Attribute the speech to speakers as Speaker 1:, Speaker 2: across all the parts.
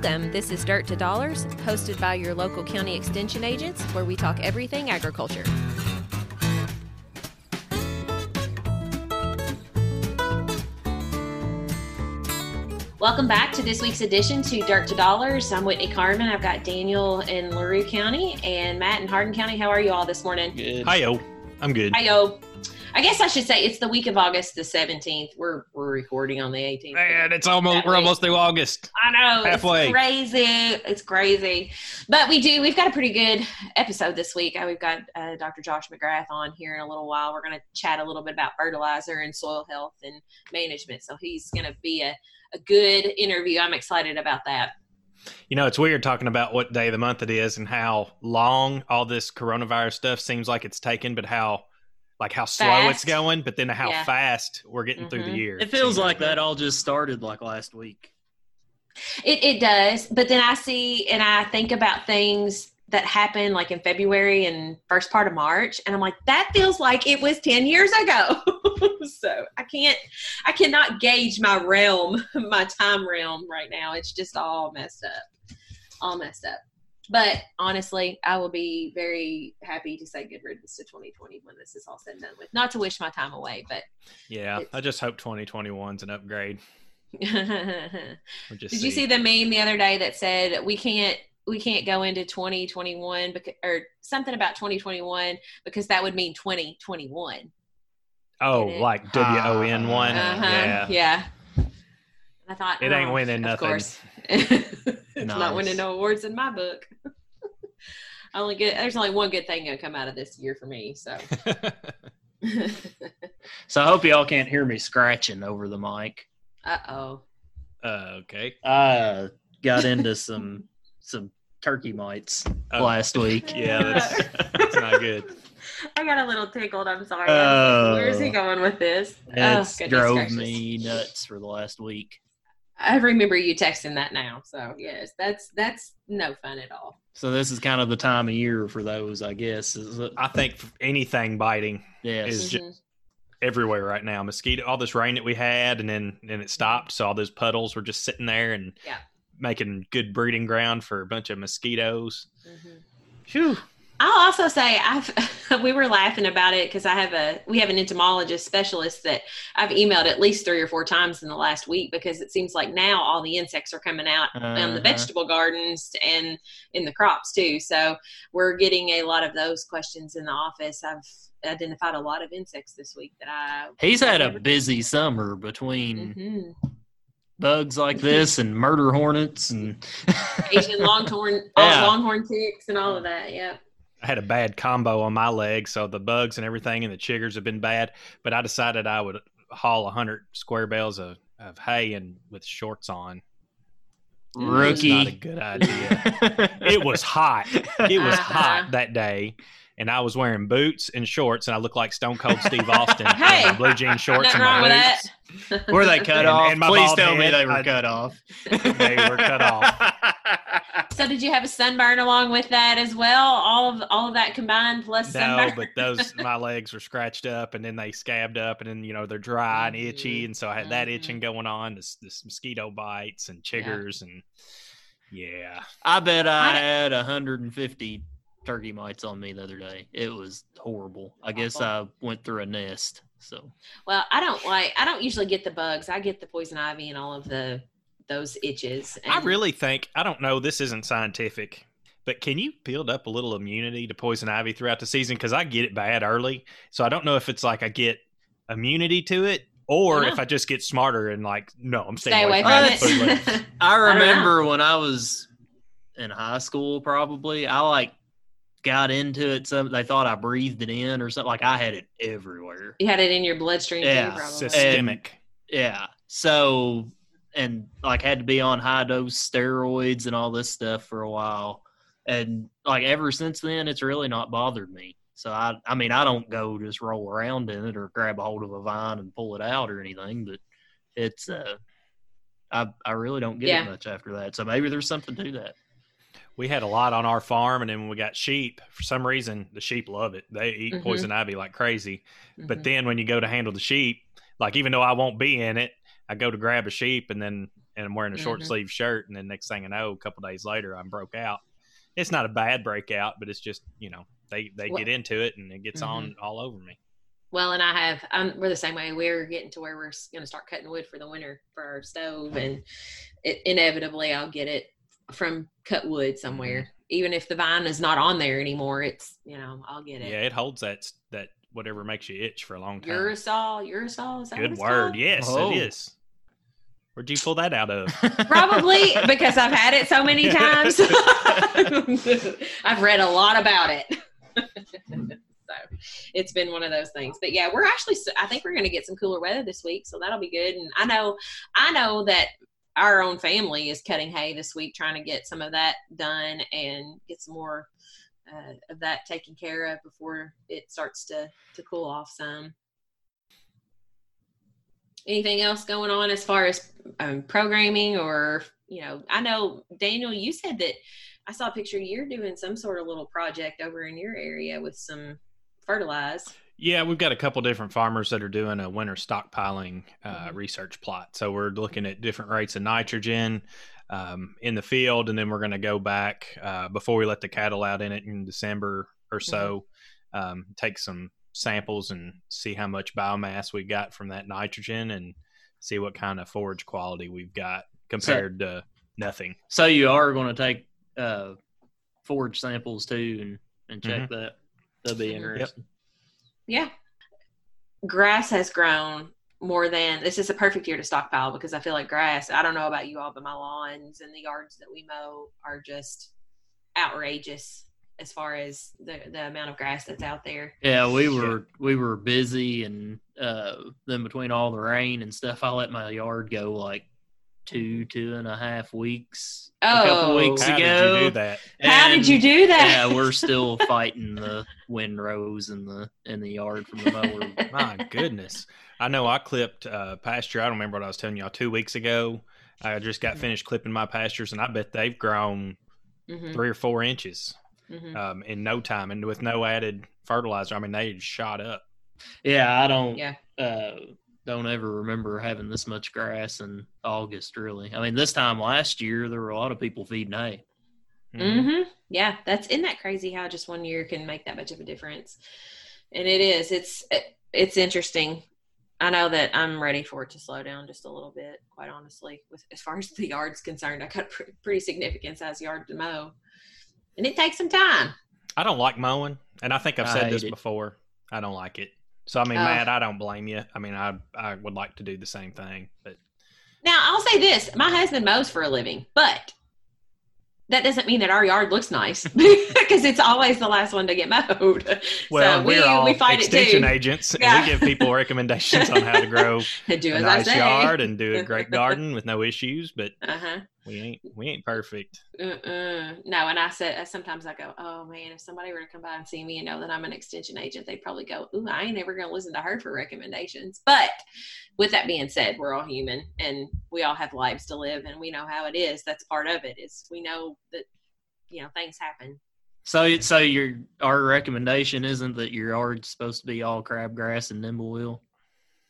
Speaker 1: Welcome. This is Dirt to Dollars, hosted by your local county extension agents, where we talk everything agriculture. Welcome back to this week's edition to Dirt to Dollars. I'm Whitney Carmen. I've got Daniel in LaRue County and Matt in Hardin County. How are you all this morning?
Speaker 2: Good.
Speaker 3: Hiyo. I'm good.
Speaker 1: Hiyo. I guess I should say it's the week of August the 17th. We're we're recording on the 18th.
Speaker 3: Man, it's almost we're almost through August.
Speaker 1: I know
Speaker 3: Halfway.
Speaker 1: it's crazy. It's crazy, but we do. We've got a pretty good episode this week. Uh, We've got uh, Dr. Josh McGrath on here in a little while. We're going to chat a little bit about fertilizer and soil health and management. So he's going to be a, a good interview. I'm excited about that.
Speaker 3: You know, it's weird talking about what day of the month it is and how long all this coronavirus stuff seems like it's taken, but how like how slow it's going, but then how
Speaker 1: Yeah.
Speaker 3: fast we're getting through the
Speaker 1: Mhm.
Speaker 3: year.
Speaker 2: It feels
Speaker 3: Seems
Speaker 2: like that all just started like last week.
Speaker 1: It, it does, but then I see and I think about things that happened like in February and first part of March, and I'm like, that feels like it was ten years ago. so I can't, I cannot gauge my realm, my time realm right now. It's just all messed up, all messed up. But honestly, I will be very happy to say good riddance to 2020 when this is all said and done with. Not to wish my time away, but
Speaker 3: Yeah, I just hope 2021's an upgrade.
Speaker 1: did
Speaker 3: We'll
Speaker 1: you see the meme the other day that said we can't we can't go into 2021 because, or something about 2021 because that would mean 2021
Speaker 3: Oh, like W O N one.
Speaker 1: uh-huh
Speaker 3: Yeah.
Speaker 1: yeah i thought
Speaker 3: It ain't
Speaker 1: oh,
Speaker 3: winning
Speaker 1: of
Speaker 3: nothing.
Speaker 1: course it's not winning no awards in my book I only get there's only one good thing gonna come out of this year for me so
Speaker 2: So I hope y'all can't hear me scratching over the mic.
Speaker 1: uh-oh
Speaker 3: uh, okay.
Speaker 2: I got into some some turkey mites
Speaker 3: Oh.
Speaker 2: last week.
Speaker 3: Yeah, that's, that's not good.
Speaker 1: i got a little tickled i'm sorry
Speaker 2: Oh.
Speaker 1: where's he going with this Oh,
Speaker 2: It's
Speaker 1: goodness
Speaker 2: drove
Speaker 1: gracious.
Speaker 2: me nuts for the last week.
Speaker 1: I remember you texting that now. So yes, that's that's no fun at all.
Speaker 2: So this is kind of the time of year for those, I guess. Is?
Speaker 3: I think anything biting
Speaker 2: Yes.
Speaker 3: is ju-
Speaker 1: Mhm.
Speaker 3: everywhere right now. Mosquito, all this rain that we had, and then and it stopped, so all those puddles were just sitting there and
Speaker 1: Yeah.
Speaker 3: making good breeding ground for a bunch of mosquitoes.
Speaker 1: Mhm.
Speaker 3: Phew.
Speaker 1: I'll also say I've we were laughing about it because I have a we have an entomologist specialist that I've emailed at least three or four times in the last week because it seems like now all the insects are coming out on the
Speaker 2: Uh-huh.
Speaker 1: vegetable gardens and in the crops too. So we're getting a lot of those questions in the office. I've identified a lot of insects this week that I
Speaker 2: He's had a busy summer between
Speaker 1: Mhm.
Speaker 2: bugs like this and murder hornets and
Speaker 1: Asian longhorn
Speaker 2: Yeah.
Speaker 1: longhorn ticks and all of that. Yep.
Speaker 3: I had a bad combo on my leg, so the bugs and everything and the chiggers have been bad. But I decided I would haul a hundred square bales of, of hay and with shorts on. Mm-hmm. It was not a
Speaker 2: rookie.
Speaker 3: good idea. it was hot. It was hot that day, and I was wearing boots and shorts, and I looked like Stone Cold Steve Austin
Speaker 1: Hey!
Speaker 3: wearing blue jean shorts
Speaker 1: Nothing
Speaker 3: and
Speaker 1: wrong with
Speaker 3: my
Speaker 1: that.
Speaker 3: boots.
Speaker 2: Were they cut
Speaker 3: And-
Speaker 2: off?
Speaker 3: and my
Speaker 2: Please
Speaker 3: bald
Speaker 2: tell me they were
Speaker 3: I-
Speaker 2: cut off.
Speaker 3: They were cut off.
Speaker 1: So did you have a sunburn along with that as well? All of all of that combined plus
Speaker 3: No,
Speaker 1: sunburn.
Speaker 3: but those my legs were scratched up, and then they scabbed up, and then you know they're dry and itchy,
Speaker 1: Mhm.
Speaker 3: and so I had that
Speaker 1: Mhm.
Speaker 3: itching going on. This this mosquito bites and chiggers, and yeah,
Speaker 2: I bet I
Speaker 1: I-
Speaker 2: had 150 turkey mites on me the other day. It was horrible. I guess I went through a nest. So
Speaker 1: well, I don't like. I don't usually get the bugs. I get the poison ivy and all of the those itches.
Speaker 3: I really think I don't know. This isn't scientific, but can you build up a little immunity to poison ivy throughout the season? Because I get it bad early, so I don't know if it's like I get immunity to it. Or
Speaker 1: I
Speaker 3: if. I just get smarter and like, no, I'm staying
Speaker 1: stay away
Speaker 3: from
Speaker 1: from
Speaker 3: that food later.
Speaker 1: it.
Speaker 2: I
Speaker 1: don't know.
Speaker 2: remember when I was in high school, probably, I like got into it. Some they thought I breathed it in or something. Like I had it everywhere.
Speaker 1: you had it in your bloodstream
Speaker 2: Yeah,
Speaker 1: too, probably.
Speaker 3: Systemic.
Speaker 2: Yeah. So and like had to be on high dose steroids and all this stuff for a while. And like ever since then it's really not bothered me. So I I mean I don't go just roll around in it or grab a hold of a vine and pull it out or anything, but it's uh I I really don't get
Speaker 1: Yeah.
Speaker 2: it much after that. So maybe there's something to that.
Speaker 3: We had a lot on our farm, and then when we got sheep, for some reason the sheep love it. They eat
Speaker 1: Mhm.
Speaker 3: poison ivy like crazy. But
Speaker 1: Mhm.
Speaker 3: then when you go to handle the sheep, like even though I won't be in it, I go to grab a sheep, and then and I'm wearing a short
Speaker 1: Mhm.
Speaker 3: sleeve shirt, and then next thing I know, a couple days later, I'm broke out. It's not a bad breakout, but it's just you know they they
Speaker 1: Well-
Speaker 3: get into it and it gets on all over me.
Speaker 1: Well, and I have, we're the same way. We're getting to where we're going to start cutting wood for the winter for our stove, and it, inevitably I'll get it from cut wood somewhere.
Speaker 3: Mm-hmm.
Speaker 1: Even if the vine is not on there anymore, it's you know I'll get it.
Speaker 3: Yeah, it holds that that whatever makes you itch for a long time.
Speaker 1: Urushiol, urushiol, is that what
Speaker 3: Good
Speaker 1: it's
Speaker 3: word.
Speaker 1: called?
Speaker 3: Yes,
Speaker 2: Oh.
Speaker 3: it is. Where'd you pull that out of?
Speaker 1: Probably because I've had it so many times. I've read a lot about it. so it's been one of those things. But yeah, we're actually I think we're going to get some cooler weather this week, so that'll be good. And I know I know that our own family is cutting hay this week trying to get some of that done and get some more uh, of that taken care of before it starts to to cool off some. Anything else going on as far as um, programming or you know? I know Daniel, you said that I saw a picture you're doing some sort of little project over in your area with some fertilize.
Speaker 3: Yeah, we've got a couple different farmers that are doing a winter stockpiling uh,
Speaker 1: Mhm.
Speaker 3: research plot. So we're looking at different rates of nitrogen um, in the field, and then we're going to go back uh, before we let the cattle out in it in December or so, um, take some samples and see how much biomass we got from that nitrogen, and see what kind of forage quality we've got compared to nothing.
Speaker 2: so you are going to take uh, forage samples too and and check
Speaker 3: Mm-hmm.
Speaker 2: that. That'd be interesting.
Speaker 1: Yeah. Grass has grown more than this is a perfect year to stockpile because I feel like grass, I don't know about you all, but my lawns and the yards that we mow are just outrageous as far as the, the amount of grass that's out there.
Speaker 2: Yeah, we were we were busy, and uh, then between all the rain and stuff, I let my yard go like two two and a half weeks. a couple
Speaker 1: Oh.
Speaker 2: weeks
Speaker 3: How
Speaker 2: ago.
Speaker 3: did you do that?
Speaker 1: How did you do that?
Speaker 2: Yeah, we're still fighting the windrows in the in the yard from the mower.
Speaker 3: My goodness. I know I clipped uh, pasture. I don't remember what I was telling y'all two weeks ago. I just got finished clipping my pastures, and I bet they've grown
Speaker 1: Mhm,
Speaker 3: three or four inches
Speaker 1: mhm.
Speaker 3: um, in no time, and with no added fertilizer. I mean, they shot up.
Speaker 2: Yeah, I don't.
Speaker 1: Yeah.
Speaker 2: Uh, don't ever remember having this much grass in August. Really, I mean, this time last year there were a lot of people feeding hay.
Speaker 3: Mhm.
Speaker 1: hmm Yeah, that's isn't that crazy how just one year can make that much of a difference? And it is. It's it's interesting. I know that I'm ready for it to slow down just a little bit. Quite honestly, with as far as the yard's concerned, I got a pre- pretty significant size yard to mow, and it takes some time.
Speaker 3: I don't like mowing, and I think I've said this
Speaker 2: it.
Speaker 3: before. I don't like it. So I mean,
Speaker 1: Oh.
Speaker 3: Matt, I don't blame you. I mean, I I would like to do the same thing, but
Speaker 1: Now, I'll say this: my husband mows for a living, but that doesn't mean that our yard looks nice because it's always the last one to get mowed.
Speaker 3: well,
Speaker 1: so
Speaker 3: we're
Speaker 1: we,
Speaker 3: all
Speaker 1: we fight
Speaker 3: extension
Speaker 1: it too.
Speaker 3: agents, and
Speaker 1: Yeah.
Speaker 3: we give people recommendations on how to grow
Speaker 1: Do
Speaker 3: a nice yard and do a great garden with no issues. But
Speaker 1: Uh huh.
Speaker 3: We ain't we ain't perfect.
Speaker 1: Uh-uh. No, and I said sometimes I go, oh man, if somebody were to come by and see me and know that I'm an extension agent, they'd probably go, ooh, I ain't never gonna listen to her for recommendations. But with that being said, we're all human and we all have lives to live, and we know how it is. That's part of it. Is we know that you know things happen.
Speaker 2: So, so your our recommendation isn't that your yard's supposed to be all crabgrass and nimblewill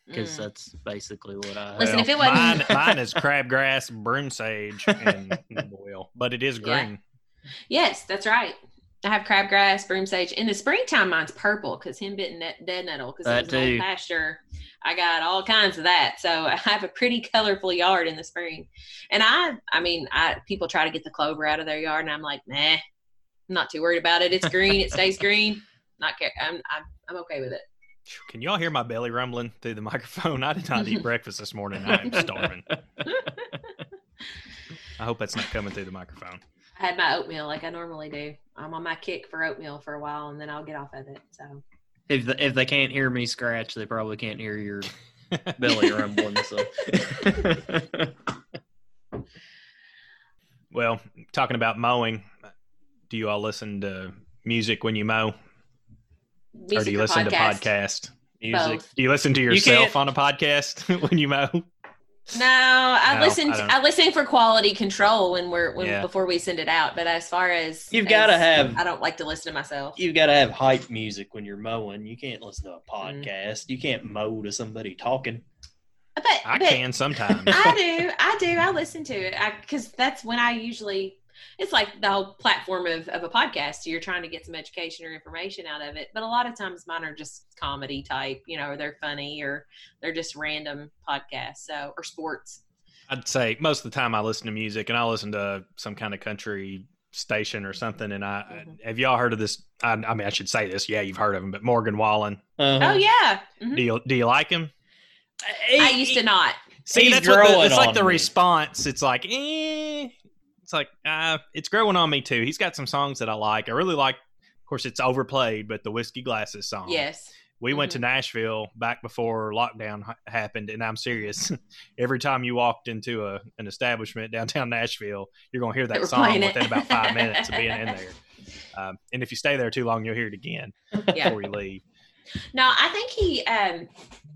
Speaker 2: because
Speaker 1: Mm.
Speaker 2: that's basically what I.
Speaker 1: Listen, if it
Speaker 3: mine,
Speaker 1: wasn't-
Speaker 3: mine is crabgrass, broom sage, and oil, but it is
Speaker 1: Yeah.
Speaker 3: green.
Speaker 1: Yes, that's right. I have crabgrass, broom sage. In the springtime, mine's purple because henbit and net, dead nettle because
Speaker 2: That
Speaker 1: it was an old pasture. I got all kinds of that, so I have a pretty colorful yard in the spring. And I, I mean, I people try to get the clover out of their yard, and I'm like, nah, I'm not too worried about it. It's green, it stays green. Not care. I'm, I'm, I'm okay with it.
Speaker 3: Can y'all hear my belly rumbling through the microphone? I did not eat breakfast this morning. I am starving. I hope that's not coming through the microphone.
Speaker 1: I had my oatmeal like I normally do. I'm on my kick for oatmeal for a while, and then I'll get off of it. So
Speaker 2: if the, if they can't hear me scratch, they probably can't hear your belly rumbling. So.
Speaker 3: Well, talking about mowing, do you all listen to music when you mow, or do you
Speaker 1: or
Speaker 3: listen to
Speaker 1: podcast?
Speaker 3: podcast?
Speaker 2: Music.
Speaker 1: Both.
Speaker 3: Do you listen to yourself
Speaker 2: can't-
Speaker 3: on a podcast when you mow?
Speaker 1: No, I
Speaker 3: No,
Speaker 1: listen.
Speaker 3: I
Speaker 1: to,
Speaker 3: don't-
Speaker 1: I, listen for quality control when we're when
Speaker 3: Yeah.
Speaker 1: before we send it out. But as far as
Speaker 2: You've got to have
Speaker 1: I don't like to listen to myself.
Speaker 2: you've got to have hype music when you're mowing. You can't listen to a
Speaker 1: Mm.
Speaker 2: podcast. You can't mow to somebody talking.
Speaker 1: But,
Speaker 3: I
Speaker 1: but
Speaker 3: can sometimes.
Speaker 1: I do. I do. I listen to it because that's when I usually. It's like the whole platform of, of a podcast. You're trying to get some education or information out of it, but a lot of times mine are just comedy type, you know, or they're funny or they're just random podcasts. So or sports.
Speaker 3: I'd say most of the time I listen to music and I listen to some kind of country station or something. And I
Speaker 1: Mhm.
Speaker 3: have y'all heard of this? I, I mean, I should say this. Yeah, you've heard of him, but Morgan Wallen.
Speaker 2: Uh-huh.
Speaker 1: Oh yeah, Mhm.
Speaker 3: Do you do you like him?
Speaker 1: I used to not.
Speaker 3: See,
Speaker 2: He's
Speaker 3: that's what the, it's like the
Speaker 2: me.
Speaker 3: response. It's like, eh. It's like, uh, it's growing on me too. He's got some songs that I like. I really like. Of course, it's overplayed, but the whiskey glasses song.
Speaker 1: Yes.
Speaker 3: We went
Speaker 1: Mhm.
Speaker 3: to Nashville back before lockdown ha- happened, and I'm serious. Every time you walked into a, an establishment downtown Nashville, you're going to hear that
Speaker 1: were
Speaker 3: song within about five minutes of being in there. Um, and if you stay there too long, you'll hear it again
Speaker 1: Yeah.
Speaker 3: before you leave.
Speaker 1: No, I think he. Um,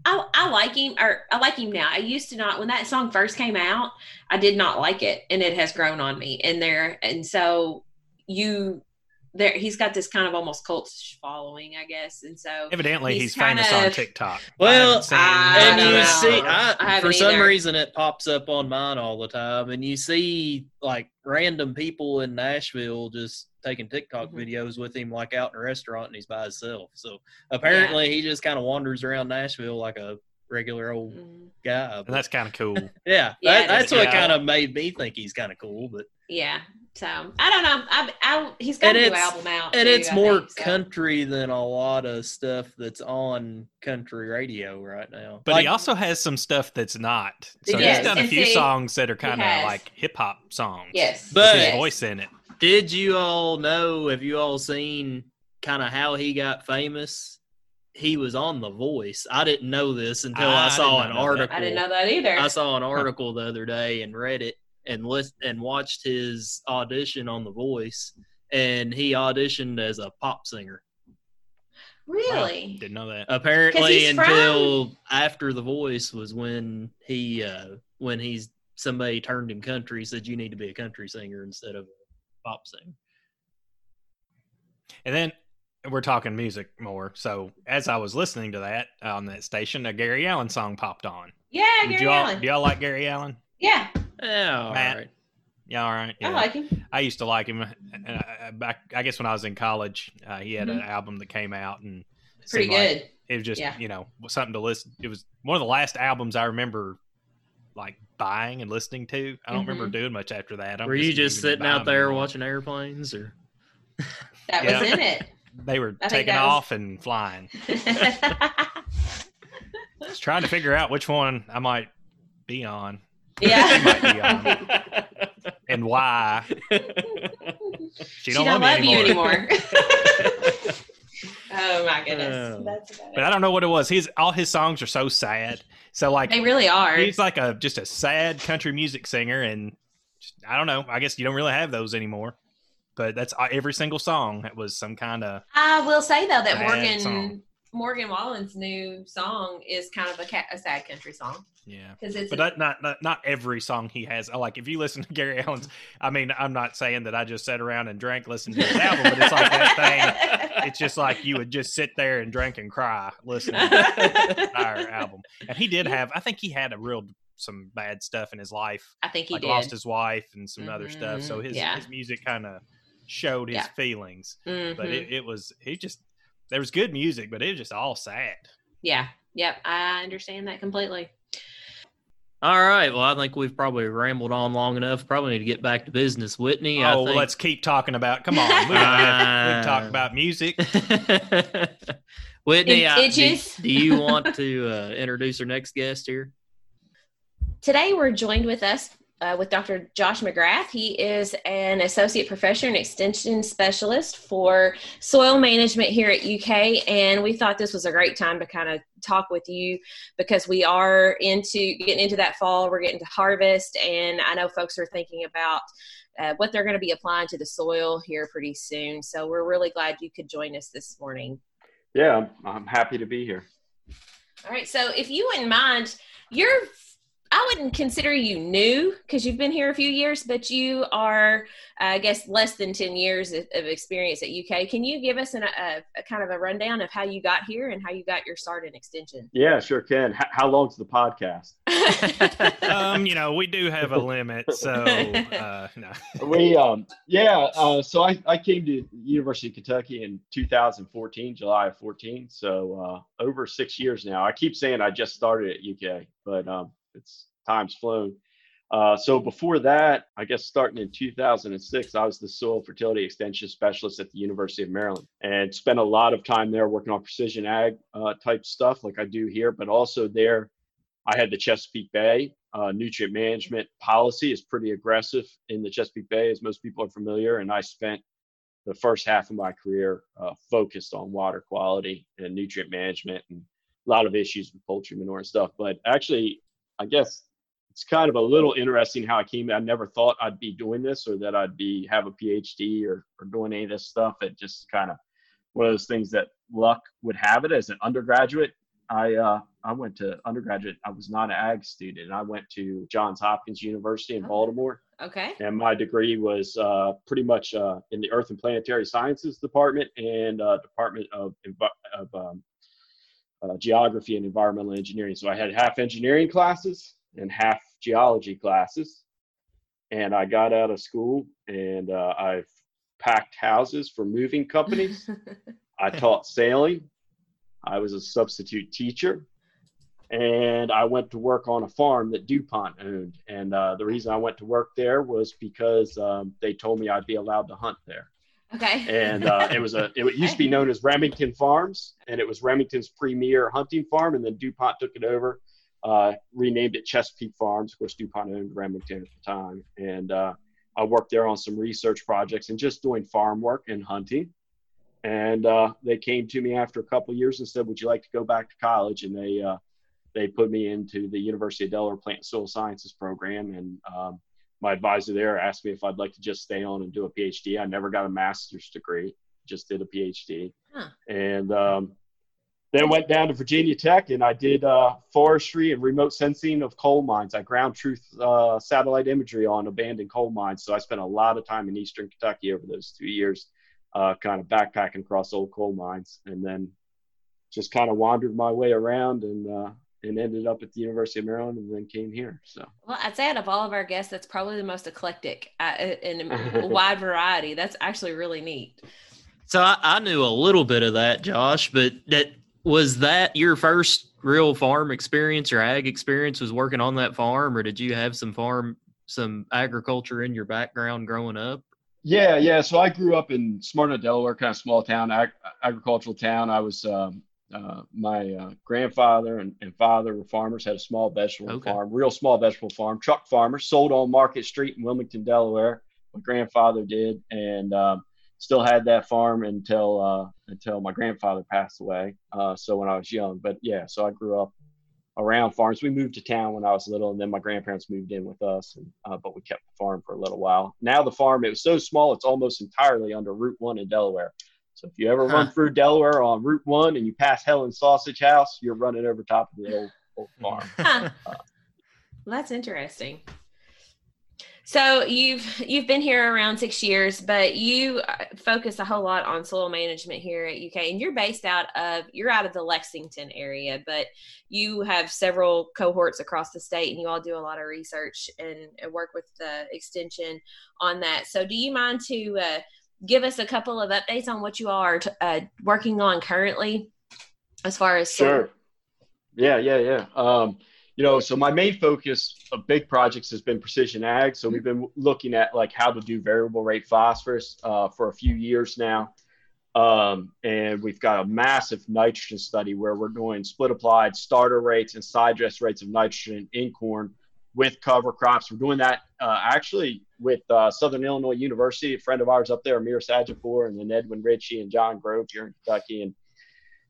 Speaker 1: I I like him, or I like him now. I used to not when that song first came out. I did not like it, and it has grown on me. And there, and so you, there, he's got this kind of almost cult following, I guess. And so
Speaker 3: Evidently,
Speaker 1: He's
Speaker 3: he's, famous
Speaker 1: kind
Speaker 3: on TikTok.
Speaker 2: Well,
Speaker 3: I
Speaker 1: I
Speaker 2: and you
Speaker 1: know.
Speaker 2: see,
Speaker 1: I
Speaker 2: I,
Speaker 1: haven't
Speaker 2: for some
Speaker 1: either.
Speaker 2: reason, it pops up on mine all the time, and you see like random people in Nashville just taking TikTok
Speaker 1: Mhm.
Speaker 2: videos with him, like out in a restaurant, and he's by himself. So apparently, he just kind of wanders around Nashville like a regular old
Speaker 1: Mm,
Speaker 2: guy.
Speaker 3: and that's kind of cool.
Speaker 2: yeah,
Speaker 1: Yeah,
Speaker 2: that, that's what kind of made me think he's kind of cool. But
Speaker 1: yeah. So I don't know. I, I he's got
Speaker 2: And
Speaker 1: a new album out,
Speaker 2: and
Speaker 1: too,
Speaker 2: it's
Speaker 1: I
Speaker 2: more
Speaker 1: think, so.
Speaker 2: country than a lot of stuff that's on country radio right now.
Speaker 3: But
Speaker 2: Like,
Speaker 3: he also has some stuff that's not. So
Speaker 1: Yes,
Speaker 3: he's done a few
Speaker 1: see,
Speaker 3: songs that are kind of like hip hop songs.
Speaker 1: Yes,
Speaker 2: But-
Speaker 3: his
Speaker 1: yes.
Speaker 3: voice in it.
Speaker 2: Did you all know? Have you all seen kind of how he got famous? He was on The Voice. I didn't know this until
Speaker 3: I
Speaker 2: I, saw an
Speaker 3: not know that.
Speaker 2: article.
Speaker 1: I didn't know that either.
Speaker 2: I saw an article the other day and read it and list and watched his audition on The Voice, and he auditioned as a pop singer.
Speaker 1: really?
Speaker 3: Didn't know that.
Speaker 2: Apparently,
Speaker 1: he's
Speaker 2: until after The Voice was when he uh, when he's somebody turned him country, said you need to be a country singer instead of a pop singer.
Speaker 3: And then we're talking music more. So as I was listening to that on that station, a Gary Allan song popped on.
Speaker 1: Yeah,
Speaker 3: Did
Speaker 1: Gary
Speaker 3: y'all,
Speaker 1: Allan.
Speaker 3: do y'all like Gary Allan?
Speaker 1: Yeah,
Speaker 2: Yeah, all
Speaker 3: Matt.
Speaker 2: right.
Speaker 3: Yeah, all right. Yeah.
Speaker 1: I like him.
Speaker 3: I used to like him. And I, I- back, I guess when I was in college, uh, he had an
Speaker 1: Mhm.
Speaker 3: album that came out and it
Speaker 1: Pretty
Speaker 3: seemed like
Speaker 1: good.
Speaker 3: it was just
Speaker 1: Yeah.
Speaker 3: you know something to listen. It was one of the last albums I remember like buying and listening to. I don't remember
Speaker 1: Mhm.
Speaker 3: doing much after that. I don't
Speaker 2: Were you just sitting out there
Speaker 3: anymore.
Speaker 2: watching airplanes, or
Speaker 1: That
Speaker 3: Yeah.
Speaker 1: was in it.
Speaker 3: They were
Speaker 1: I
Speaker 3: taking
Speaker 1: that was-
Speaker 3: off and flying. I was trying to figure out which one I might be on
Speaker 1: yeah.
Speaker 3: and why.
Speaker 1: she,
Speaker 3: don't
Speaker 1: don't,
Speaker 3: love
Speaker 1: love,
Speaker 3: me
Speaker 1: you
Speaker 3: anymore.
Speaker 1: Anymore. oh my goodness,
Speaker 2: Oh.
Speaker 3: But I don't know what it was. His all his songs are so sad. So like
Speaker 1: They really are.
Speaker 3: he's like a just a sad country music singer, and just, I don't know. I guess you don't really have those anymore. But that's uh, every single song that was some kind of
Speaker 1: I will say though that Morgan
Speaker 3: song.
Speaker 1: Morgan Wallen's new song is kind of a, ca- a sad country song
Speaker 3: yeah.
Speaker 1: because it's
Speaker 3: But that, not, not not every song he has. Like if you listen to Gary Allan's, I mean, I'm not saying that I just sat around and drank listening to his album, but it's like that thing. It's just like you would just sit there and drink and cry listening to the entire album. And he did have, I think he had a real some bad stuff in his life.
Speaker 1: I think he
Speaker 3: like
Speaker 1: did.
Speaker 3: lost his wife and some other stuff. So
Speaker 1: Mhm,
Speaker 3: his
Speaker 1: yeah.
Speaker 3: his music kind of showed his
Speaker 1: Yeah.
Speaker 3: feelings. But
Speaker 1: Mhm.
Speaker 3: it, it was he just there was good music, but it was just all sad.
Speaker 1: yeah, yep, I understand that completely.
Speaker 2: All right. Well, I think we've probably rambled on long enough. Probably need to get back to business, Whitney. I
Speaker 3: oh,
Speaker 2: think.
Speaker 3: let's keep talking about. Come on, we, can talk
Speaker 2: Uh,
Speaker 3: about music.
Speaker 2: Whitney, I- do, do you want to uh, introduce our next guest here?
Speaker 1: Today we're joined with us uh, with Dr. Josh McGrath. He is an associate professor and extension specialist for soil management here at UK, and we thought this was a great time to kind of talk with you because we are into getting into that fall. We're getting to harvest, and I know folks are thinking about. Uh, what they're going to be applying to the soil here pretty soon. So, we're really glad you could join us this morning.
Speaker 4: Yeah, I'm, I'm happy to be here.
Speaker 1: All right. So if you wouldn't mind, you're I wouldn't consider you new because you've been here a few years, but you are, I guess, less than 10 years of of experience at UK. Can you give us an, a, a kind of a rundown of how you got here and how you got your start in extension?
Speaker 4: Yeah, sure can. H- how long's the podcast?
Speaker 3: um, you know, we do have a limit, so uh, no.
Speaker 4: we um yeah uh, so I, I came to university of kentucky in 2014 july of 14 so uh, over six years now i keep saying i just started at uk but um, it's time's flown uh, so before that i guess starting in 2006 i was the soil fertility extension specialist at the university of maryland and spent a lot of time there working on precision ag uh, type stuff like i do here but also there I had the Chesapeake Bay uh, nutrient management policy is pretty aggressive in the Chesapeake Bay, as most people are familiar. And I spent the first half of my career uh, focused on water quality and nutrient management and a lot of issues with poultry manure and stuff. But actually, I guess it's kind of a little interesting how I came. I never thought I'd be doing this or that I'd be have a PhD or, or doing any of this stuff. It just kind of one of those things that luck would have it as an undergraduate. I uh, I went to undergraduate. I was not an ag student. I went to Johns Hopkins University in Baltimore.
Speaker 1: Okay.
Speaker 4: And my degree was uh, pretty much uh, in the Earth and Planetary Sciences Department and uh, Department of, of um, uh, Geography and Environmental Engineering. So I had half engineering classes and half geology classes. And I got out of school and uh, I've packed houses for moving companies. I taught sailing. I was a substitute teacher and I went to work on a farm that DuPont owned. And uh, the reason I went to work there was because um, they told me I'd be allowed to hunt there.
Speaker 1: Okay.
Speaker 4: And uh, it was a it used to be known as Remington Farms, and it was Remington's premier hunting farm. And then DuPont took it over, uh, renamed it Chesapeake Farms. Of course, DuPont owned Remington at the time, and uh, I worked there on some research projects and just doing farm work and hunting. And uh, they came to me after a couple years and said, "Would you like to go back to college?" And they uh, they put me into the University of Delaware Plant Soil Sciences program, and um, my advisor there asked me if I'd like to just stay on and do a PhD. I never got a master's degree, just did a PhD, huh. and um, then went down to Virginia Tech and I did uh, forestry and remote sensing of coal mines. I ground truth uh, satellite imagery on abandoned coal mines. So I spent a lot of time in Eastern Kentucky over those two years, uh, kind of backpacking across old coal mines, and then just kind of wandered my way around and uh, and ended up at the University of Maryland and then came here. So,
Speaker 1: well, I'd say out of all of our guests, that's probably the most eclectic uh, and a wide variety. That's actually really neat.
Speaker 2: So I, I, knew a little bit of that, Josh, but that was that your first real farm experience or ag experience was working on that farm, or did you have some farm, some agriculture in your background growing up?
Speaker 4: Yeah, yeah. So I grew up in Smyrna, Delaware, kind of small town, ag- agricultural town. I was um, uh, my uh, grandfather and, and, father were farmers, had a small vegetable okay. farm, real small vegetable farm, truck farmers, sold on Market Street in Wilmington, Delaware. My grandfather did, and um, still had that farm until uh, until my grandfather passed away. Uh, so when I was young, but yeah, so I grew up around farms. We moved to town when I was little, and then my grandparents moved in with us. And, uh, but we kept the farm for a little while. Now the farm it was so small, it's almost entirely under Route One in Delaware. So if you ever huh. run through Delaware on Route One and you pass Helen's Sausage House, you're running over top of the old, old farm. Huh.
Speaker 1: Uh, well, that's interesting. So you've you've been here around six years, but you uh, focus a whole lot on soil management here at UK, and you're based out of you're out of the Lexington area, but you have several cohorts across the state, and you all do a lot of research and, and work with the extension on that. So, do you mind to uh, give us a couple of updates on what you are uh, working on currently as far as
Speaker 4: sure. Yeah yeah yeah. Um, you know so my main focus of big projects has been precision ag. So we've been looking at like how to do variable rate phosphorus uh, for a few years now. Um, and we've got a massive nitrogen study where we're doing split applied starter rates and side dress rates of nitrogen in corn with cover crops. We're doing that uh, actually with uh, Southern Illinois University, a friend of ours up there, Amir Sadeghpour, and then Edwin Ritchey and John Grove here in Kentucky. And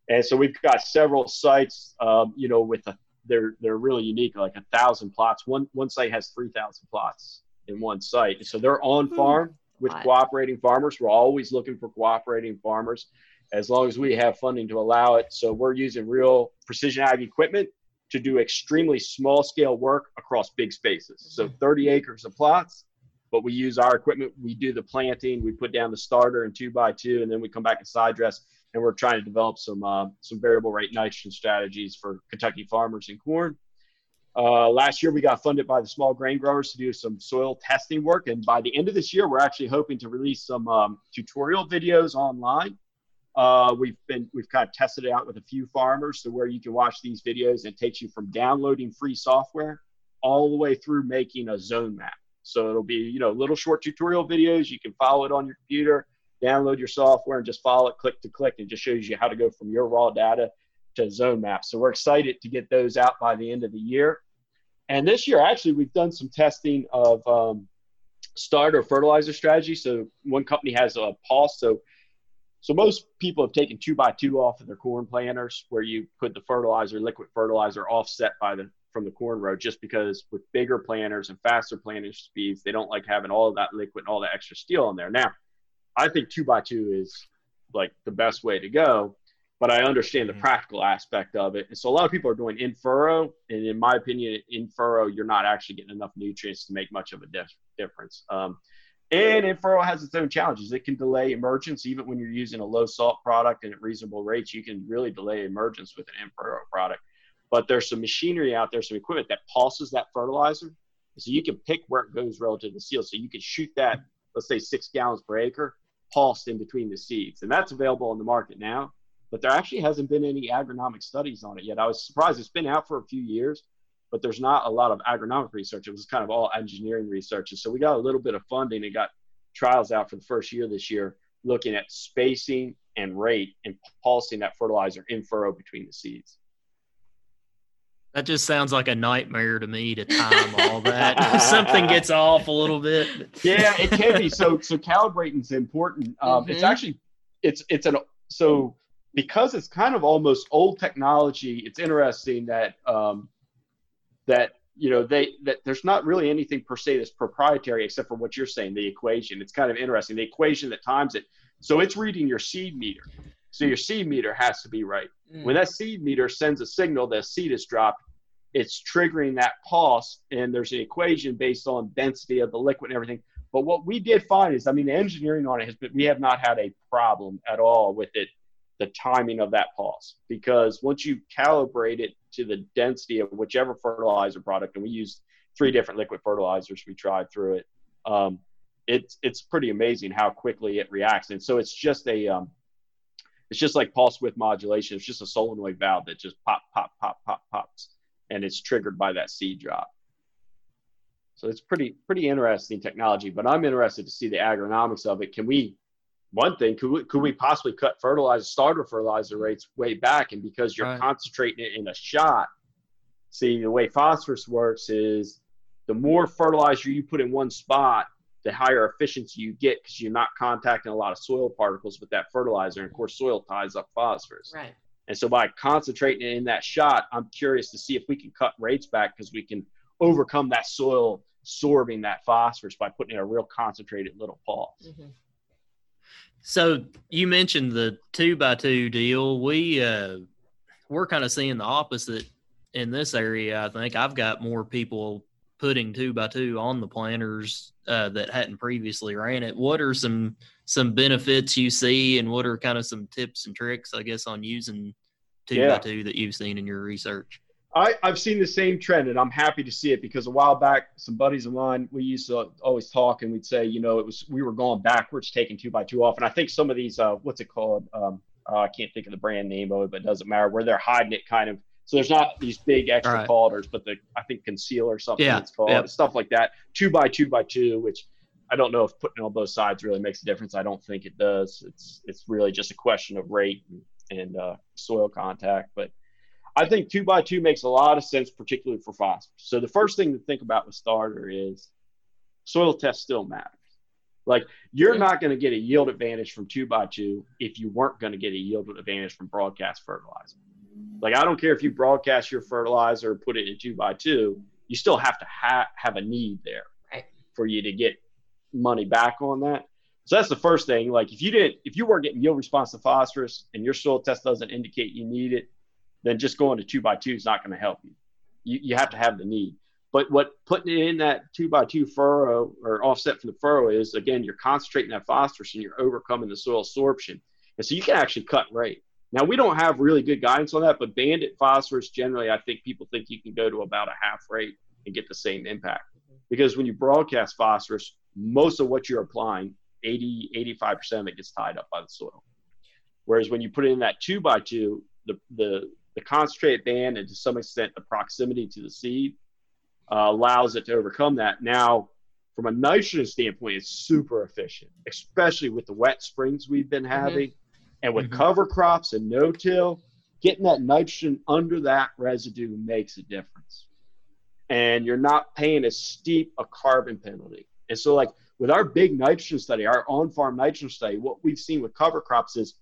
Speaker 4: and so we've got several sites, um, you know, with a, they're they're really unique, like a thousand plots. One one site has three thousand plots in one site, and so they're on hmm. farm with cooperating farmers. We're always looking for cooperating farmers, as long as we have funding to allow it. So we're using real precision ag equipment to do extremely small scale work across big spaces. So mm-hmm. 30 acres of plots, but we use our equipment. We do the planting, we put down the starter and two by two, and then we come back and side dress. And we're trying to develop some uh, some variable rate nitrogen strategies for Kentucky farmers in corn. Uh, last year, we got funded by the small grain growers to do some soil testing work, and by the end of this year, we're actually hoping to release some um, tutorial videos online. Uh, we've been we've kind of tested it out with a few farmers, so where you can watch these videos, and it takes you from downloading free software all the way through making a zone map. So it'll be you know little short tutorial videos. You can follow it on your computer, download your software, and just follow it click to click, it just shows you how to go from your raw data to zone maps. So we're excited to get those out by the end of the year. And this year, actually, we've done some testing of um, starter fertilizer strategy. So one company has a pulse. So so most people have taken two by two off of their corn planters, where you put the fertilizer, liquid fertilizer, offset by the from the corn row, just because with bigger planters and faster planting speeds, they don't like having all of that liquid and all that extra steel in there. Now, I think two by two is like the best way to go but I understand the mm-hmm. practical aspect of it. And so a lot of people are doing in furrow, and in my opinion, in furrow you're not actually getting enough nutrients to make much of a dif- difference. Um, and in furrow has its own challenges. It can delay emergence even when you're using a low salt product and at reasonable rates. You can really delay emergence with an in furrow product. But there's some machinery out there, some equipment that pulses that fertilizer, so you can pick where it goes relative to the seed. So you can shoot that, let's say six gallons per acre, pulsed in between the seeds, and that's available on the market now but there actually hasn't been any agronomic studies on it yet. I was surprised. It's been out for a few years, but there's not a lot of agronomic research. It was kind of all engineering research. And so we got a little bit of funding and got trials out for the first year this year looking at spacing and rate and pulsing that fertilizer in furrow between the seeds.
Speaker 2: That just sounds like a nightmare to me to time all that. Something gets off a little bit.
Speaker 4: Yeah, it can be. So so calibrating is important. Um, mm-hmm. It's actually it's it's an so because it's kind of almost old technology, it's interesting that um, that you know they that there's not really anything per se that's proprietary except for what you're saying, the equation. It's kind of interesting. The equation that times it, so it's reading your seed meter. So your seed meter has to be right. Mm. When that seed meter sends a signal that seed is dropped, it's triggering that pulse, and there's an equation based on density of the liquid and everything. But what we did find is, I mean, the engineering on it has been, we have not had a problem at all with it the timing of that pulse because once you calibrate it to the density of whichever fertilizer product, and we used three different liquid fertilizers, we tried through it. Um, it's it's pretty amazing how quickly it reacts, and so it's just a um, it's just like pulse width modulation. It's just a solenoid valve that just pop pop pop pop pops, and it's triggered by that seed drop. So it's pretty pretty interesting technology. But I'm interested to see the agronomics of it. Can we one thing could we, could we possibly cut fertilizer starter fertilizer rates way back? And because you're right. concentrating it in a shot see the way phosphorus works is the more fertilizer you put in one spot the higher efficiency you get because you're not contacting a lot of soil particles with that fertilizer. And of course soil ties up phosphorus.
Speaker 1: Right.
Speaker 4: And so by concentrating it in that shot i'm curious to see if we can cut rates back because we can overcome that soil sorbing that phosphorus by putting in a real concentrated little pulse mm-hmm.
Speaker 2: So you mentioned the two by two deal. We uh, we're kind of seeing the opposite in this area. I think I've got more people putting two by two on the planters uh, that hadn't previously ran it. What are some some benefits you see, and what are kind of some tips and tricks, I guess, on using two yeah. by two that you've seen in your research?
Speaker 4: I, I've seen the same trend, and I'm happy to see it because a while back, some buddies of mine, we used to always talk, and we'd say, you know, it was we were going backwards, taking two by two off, and I think some of these, uh, what's it called? Um, uh, I can't think of the brand name of it, but it doesn't matter. Where they're hiding it, kind of. So there's not these big extra right. coulters, but the I think conceal or something yeah. it's called, stuff like that. Two by two by two, which I don't know if putting on both sides really makes a difference. I don't think it does. It's it's really just a question of rate and, and uh, soil contact, but I think two by two makes a lot of sense, particularly for phosphorus. So the first thing to think about with starter is soil test still matters. Like you're not going to get a yield advantage from two by two if you weren't going to get a yield advantage from broadcast fertilizer. Like I don't care if you broadcast your fertilizer or put it in two by two, you still have to ha- have a need there
Speaker 1: right.
Speaker 4: for you to get money back on that. So that's the first thing. Like if you didn't, if you weren't getting yield response to phosphorus and your soil test doesn't indicate you need it, then just going to two by two is not going to help you. you. You have to have the need. But what putting it in that two by two furrow or offset from the furrow is again, you're concentrating that phosphorus and you're overcoming the soil absorption. And so you can actually cut rate. Now we don't have really good guidance on that, but banded phosphorus generally, I think people think you can go to about a half rate and get the same impact. Because when you broadcast phosphorus, most of what you're applying, 80, 85% of it gets tied up by the soil. Whereas when you put it in that two by two, the, the, the concentrate band and to some extent the proximity to the seed uh, allows it to overcome that. Now, from a nitrogen standpoint, it's super efficient, especially with the wet springs we've been mm-hmm. having. Mm-hmm. And with mm-hmm. cover crops and no till, getting that nitrogen under that residue makes a difference. And you're not paying as steep a carbon penalty. And so, like with our big nitrogen study, our on farm nitrogen study, what we've seen with cover crops is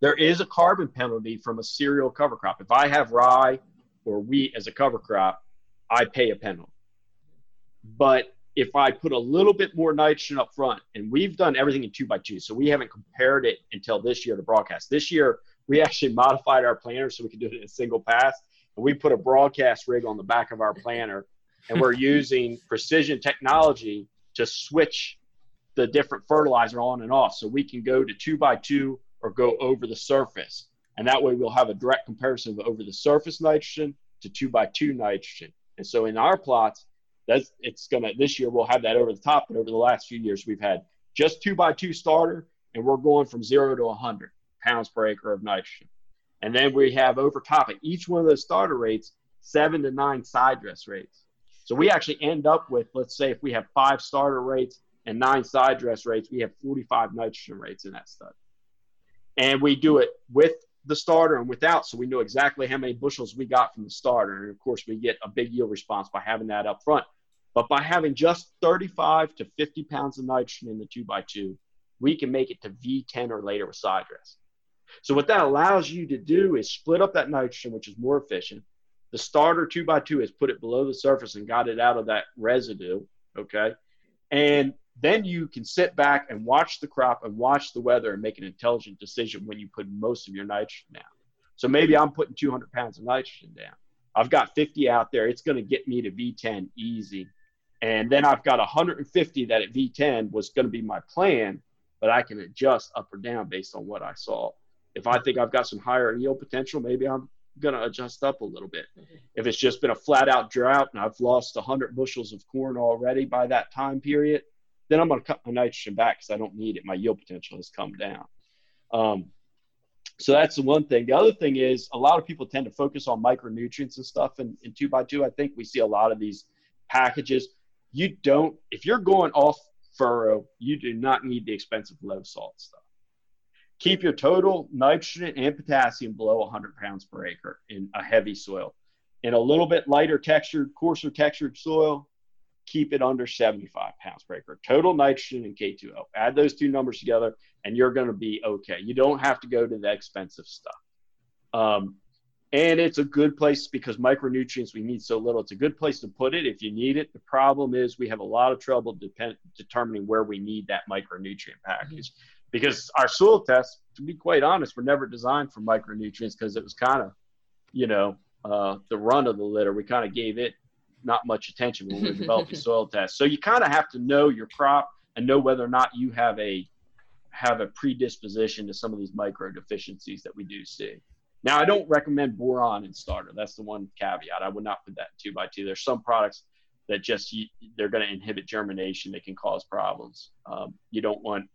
Speaker 4: there is a carbon penalty from a cereal cover crop. If I have rye or wheat as a cover crop, I pay a penalty. But if I put a little bit more nitrogen up front, and we've done everything in two by two, so we haven't compared it until this year to broadcast. This year, we actually modified our planter so we could do it in a single pass. And we put a broadcast rig on the back of our planter, and we're using precision technology to switch the different fertilizer on and off. So we can go to two by two or go over the surface. And that way we'll have a direct comparison of over the surface nitrogen to two by two nitrogen. And so in our plots, that's it's gonna this year we'll have that over the top, but over the last few years we've had just two by two starter, and we're going from zero to 100 pounds per acre of nitrogen. And then we have over top of each one of those starter rates, seven to nine side dress rates. So we actually end up with, let's say, if we have five starter rates and nine side dress rates, we have 45 nitrogen rates in that study. And we do it with the starter and without, so we know exactly how many bushels we got from the starter. And of course, we get a big yield response by having that up front. But by having just 35 to 50 pounds of nitrogen in the two by two, we can make it to V10 or later with side dress. So what that allows you to do is split up that nitrogen, which is more efficient. The starter two by two has put it below the surface and got it out of that residue. Okay. And then you can sit back and watch the crop and watch the weather and make an intelligent decision when you put most of your nitrogen down. So maybe I'm putting 200 pounds of nitrogen down. I've got 50 out there. It's going to get me to V10 easy. And then I've got 150 that at V10 was going to be my plan, but I can adjust up or down based on what I saw. If I think I've got some higher yield potential, maybe I'm going to adjust up a little bit. If it's just been a flat out drought and I've lost 100 bushels of corn already by that time period, then I'm going to cut my nitrogen back because I don't need it. My yield potential has come down. Um, so that's the one thing. The other thing is a lot of people tend to focus on micronutrients and stuff. And in two by two, I think we see a lot of these packages. You don't, if you're going off furrow, you do not need the expensive low salt stuff. Keep your total nitrogen and potassium below 100 pounds per acre in a heavy soil. In a little bit lighter textured, coarser textured soil, keep it under 75 pounds per acre. Total nitrogen and K2O. Add those two numbers together, and you're going to be okay. You don't have to go to the expensive stuff. Um, and it's a good place because micronutrients we need so little. It's a good place to put it if you need it. The problem is we have a lot of trouble depend, determining where we need that micronutrient package mm-hmm. because our soil tests, to be quite honest, were never designed for micronutrients because it was kind of, you know, uh, the run of the litter. We kind of gave it not much attention when we're developing soil tests. So you kind of have to know your crop and know whether or not you have a have a predisposition to some of these micro deficiencies that we do see. Now, I don't recommend boron in starter. That's the one caveat. I would not put that two by two. There's some products that just they're going to inhibit germination. They can cause problems. Um, you don't want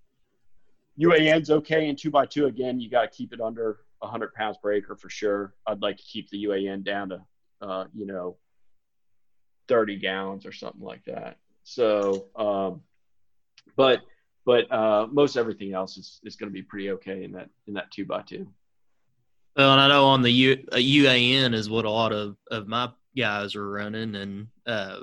Speaker 4: UAN's okay in two by two. Again, you got to keep it under 100 pounds per acre for sure. I'd like to keep the UAN down to, uh, you know, 30 gallons or something like that. So, um, but but uh, most everything else is, is going to be pretty okay in that in that two by two.
Speaker 2: Well, and I know on the U, uh, UAN is what a lot of, of my guys are running, and uh,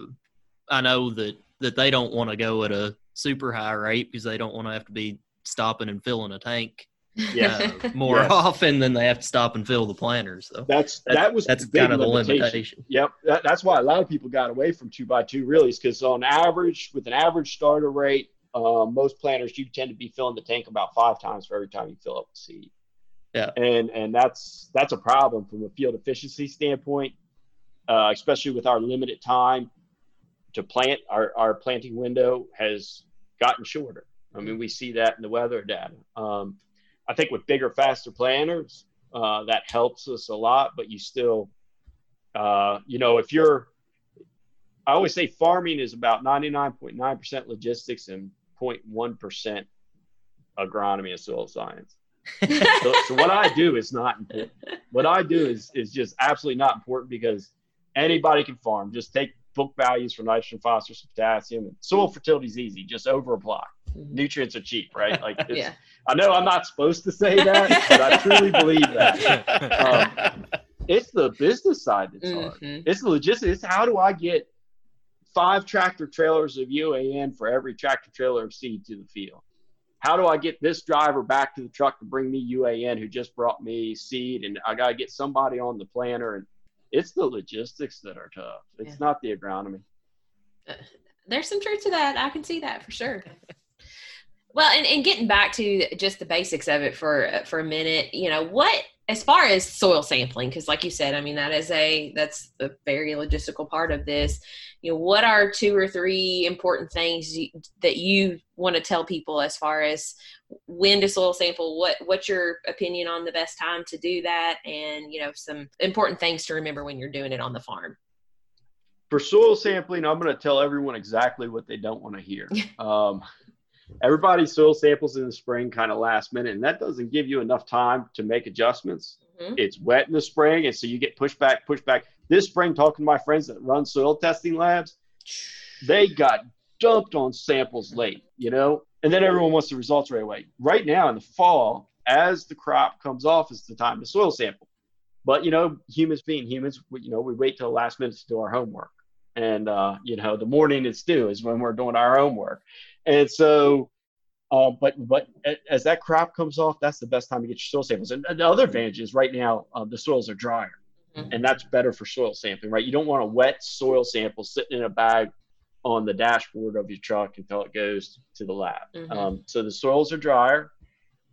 Speaker 2: I know that that they don't want to go at a super high rate because they don't want to have to be stopping and filling a tank yeah. Uh, more yes. often than they have to stop and fill the planters. So
Speaker 4: that's that, that was
Speaker 2: that's kind of the limitation.
Speaker 4: Yep, that, that's why a lot of people got away from two by two really is because on average, with an average starter rate, um, most planters you tend to be filling the tank about five times for every time you fill up the seed.
Speaker 2: Yeah,
Speaker 4: and and that's that's a problem from a field efficiency standpoint, uh, especially with our limited time to plant. Our our planting window has gotten shorter. I mean, we see that in the weather data. Um, I think with bigger, faster planters, uh, that helps us a lot. But you still, uh, you know, if you're, I always say farming is about 99.9% logistics and 0.1% agronomy and soil science. so, so what I do is not important. What I do is is just absolutely not important because anybody can farm. Just take book values for nitrogen, phosphorus, potassium. Soil fertility is easy. Just over apply.
Speaker 1: Mhm.
Speaker 4: Nutrients are cheap, right? Like, it's,
Speaker 1: yeah.
Speaker 4: I know I'm not supposed to say that, but I truly believe that. Um, It's the business side that's hard.
Speaker 1: Mhm.
Speaker 4: It's the logistics. It's how do I get five tractor trailers of UAN for every tractor trailer of seed to the field? How do I get this driver back to the truck to bring me UAN who just brought me seed? And I got to get somebody on the planter. And it's the logistics that are tough. It's
Speaker 1: Yeah.
Speaker 4: not the agronomy.
Speaker 1: There's some truth to that. I can see that for sure. Well, and, and getting back to just the basics of it for for a minute, you know, what as far as soil sampling, because like you said, I mean that is a that's a very logistical part of this. You know, what are two or three important things you, that you want to tell people as far as when to soil sample? What what's your opinion on the best time to do that, and you know, some important things to remember when you're doing it on the farm.
Speaker 4: For soil sampling, I'm going to tell everyone exactly what they don't want to hear. Um, everybody soil samples in the spring kind of last minute, and that doesn't give you enough time to make adjustments.
Speaker 1: Mhm.
Speaker 4: It's wet in the spring, and so you get pushback, pushback. This spring, talking to my friends that run soil testing labs, they got dumped on samples late, you know, and then everyone wants the results right away. Right now in the fall, as the crop comes off, is the time to soil sample. But you know, humans being humans, we, you know, we wait till the last minute to do our homework, and uh, you know, the morning it's due is when we're doing our homework, and so. Uh, but but as that crop comes off, that's the best time to get your soil samples. And the other advantage is right now uh, the soils are drier,
Speaker 1: Mhm.
Speaker 4: and that's better for soil sampling, right? You don't want a wet soil sample sitting in a bag on the dashboard of your truck until it goes to the lab.
Speaker 1: Mhm.
Speaker 4: Um, so the soils are drier.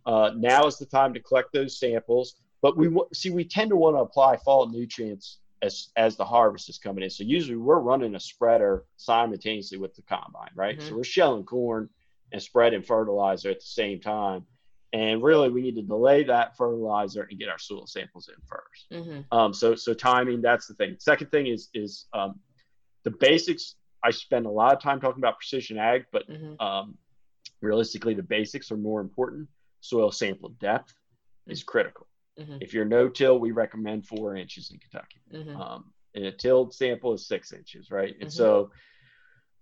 Speaker 4: Uh, now is the time to collect those samples. But we see we tend to want to apply fall nutrients as as the harvest is coming in. So usually we're running a spreader simultaneously with the combine, right?
Speaker 1: Mhm.
Speaker 4: So we're shelling corn and spreading fertilizer at the same time. And really, we need to delay that fertilizer and get our soil samples in first.
Speaker 1: Mhm.
Speaker 4: Um, so so timing, that's the thing. Second thing is is um, the basics. I spend a lot of time talking about precision ag, but
Speaker 1: Mhm.
Speaker 4: um, realistically, the basics are more important. Soil sample depth is critical.
Speaker 1: Mhm.
Speaker 4: If you're no-till, we recommend four inches in Kentucky.
Speaker 1: Mhm.
Speaker 4: Um, and a tilled sample is six inches, right? And
Speaker 1: Mhm.
Speaker 4: so,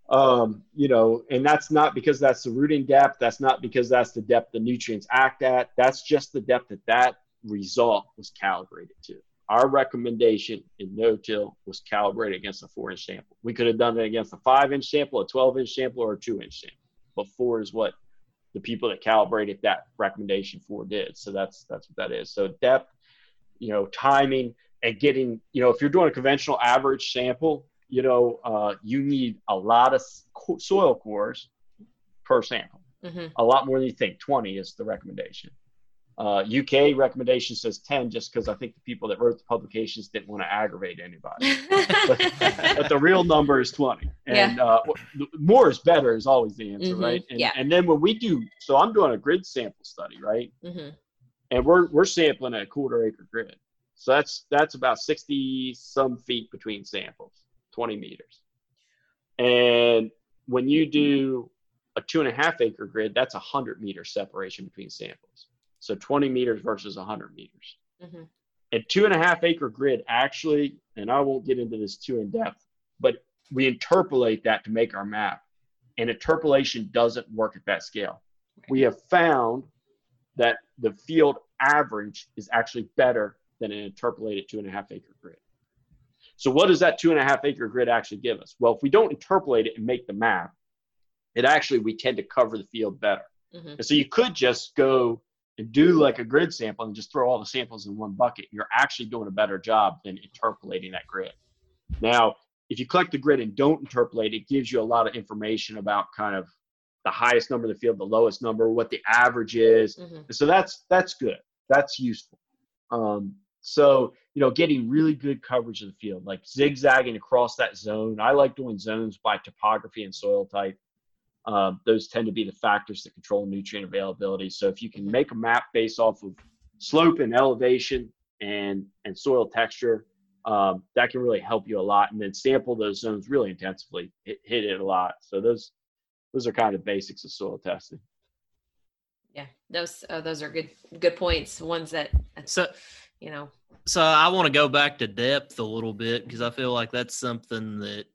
Speaker 4: um, you know, and that's not because that's the rooting depth. That's not because that's the depth the nutrients act at. That's just the depth that that result was calibrated to. Our recommendation in no-till was calibrated against a four-inch sample. We could have done it against a five-inch sample, a 12-inch sample, or a two-inch sample. But four is what the people that calibrated that recommendation for did. So that's that's what that is. So depth, you know, timing, and getting, you know, if you're doing a conventional average sample, you know, uh, you need a lot of soil cores per sample.
Speaker 1: Mhm.
Speaker 4: A lot more than you think. 20 is the recommendation. Uh, UK recommendation says 10 just because I think the people that wrote the publications didn't want to aggravate anybody. but the real number is 20 and uh, more is better is always the answer
Speaker 1: Mhm,
Speaker 4: right? And,
Speaker 1: yeah.
Speaker 4: and then when we do so i'm doing a grid sample study right?
Speaker 1: Mm-hmm.
Speaker 4: and we're we're sampling a quarter acre grid. So that's that's about 60 some feet between samples 20 meters. And when you do a two and a half acre grid that's a 100 meter separation between samples so 20 meters versus 100 meters
Speaker 1: Mhm.
Speaker 4: a two and a half acre grid actually, and I won't get into this too in depth, but we interpolate that to make our map. And interpolation doesn't work at that scale. We have found that the field average is actually better than an interpolated two and a half acre grid. So, what does that two and a half acre grid actually give us? Well, if we don't interpolate it and make the map, it actually, we tend to cover the field better.
Speaker 1: Mhm.
Speaker 4: And so you could just go and do like a grid sample and just throw all the samples in one bucket. You're actually doing a better job than interpolating that grid. Now, if you collect the grid and don't interpolate, it gives you a lot of information about kind of the highest number in the field, the lowest number, what the average is.
Speaker 1: Mhm.
Speaker 4: And so that's that's good. That's useful. Um, so you know, getting really good coverage of the field, like zigzagging across that zone. I like doing zones by topography and soil type. Um, those tend to be the factors that control nutrient availability. So if you can make a map based off of slope and elevation and and soil texture. Um, that can really help you a lot, and then sample those zones really intensively. Hit, hit it a lot. So those those are kind of basics of soil testing.
Speaker 1: Yeah, those uh, those are good good points. Ones that
Speaker 2: So
Speaker 1: you know.
Speaker 2: So I want to go back to depth a little bit because I feel like that's something that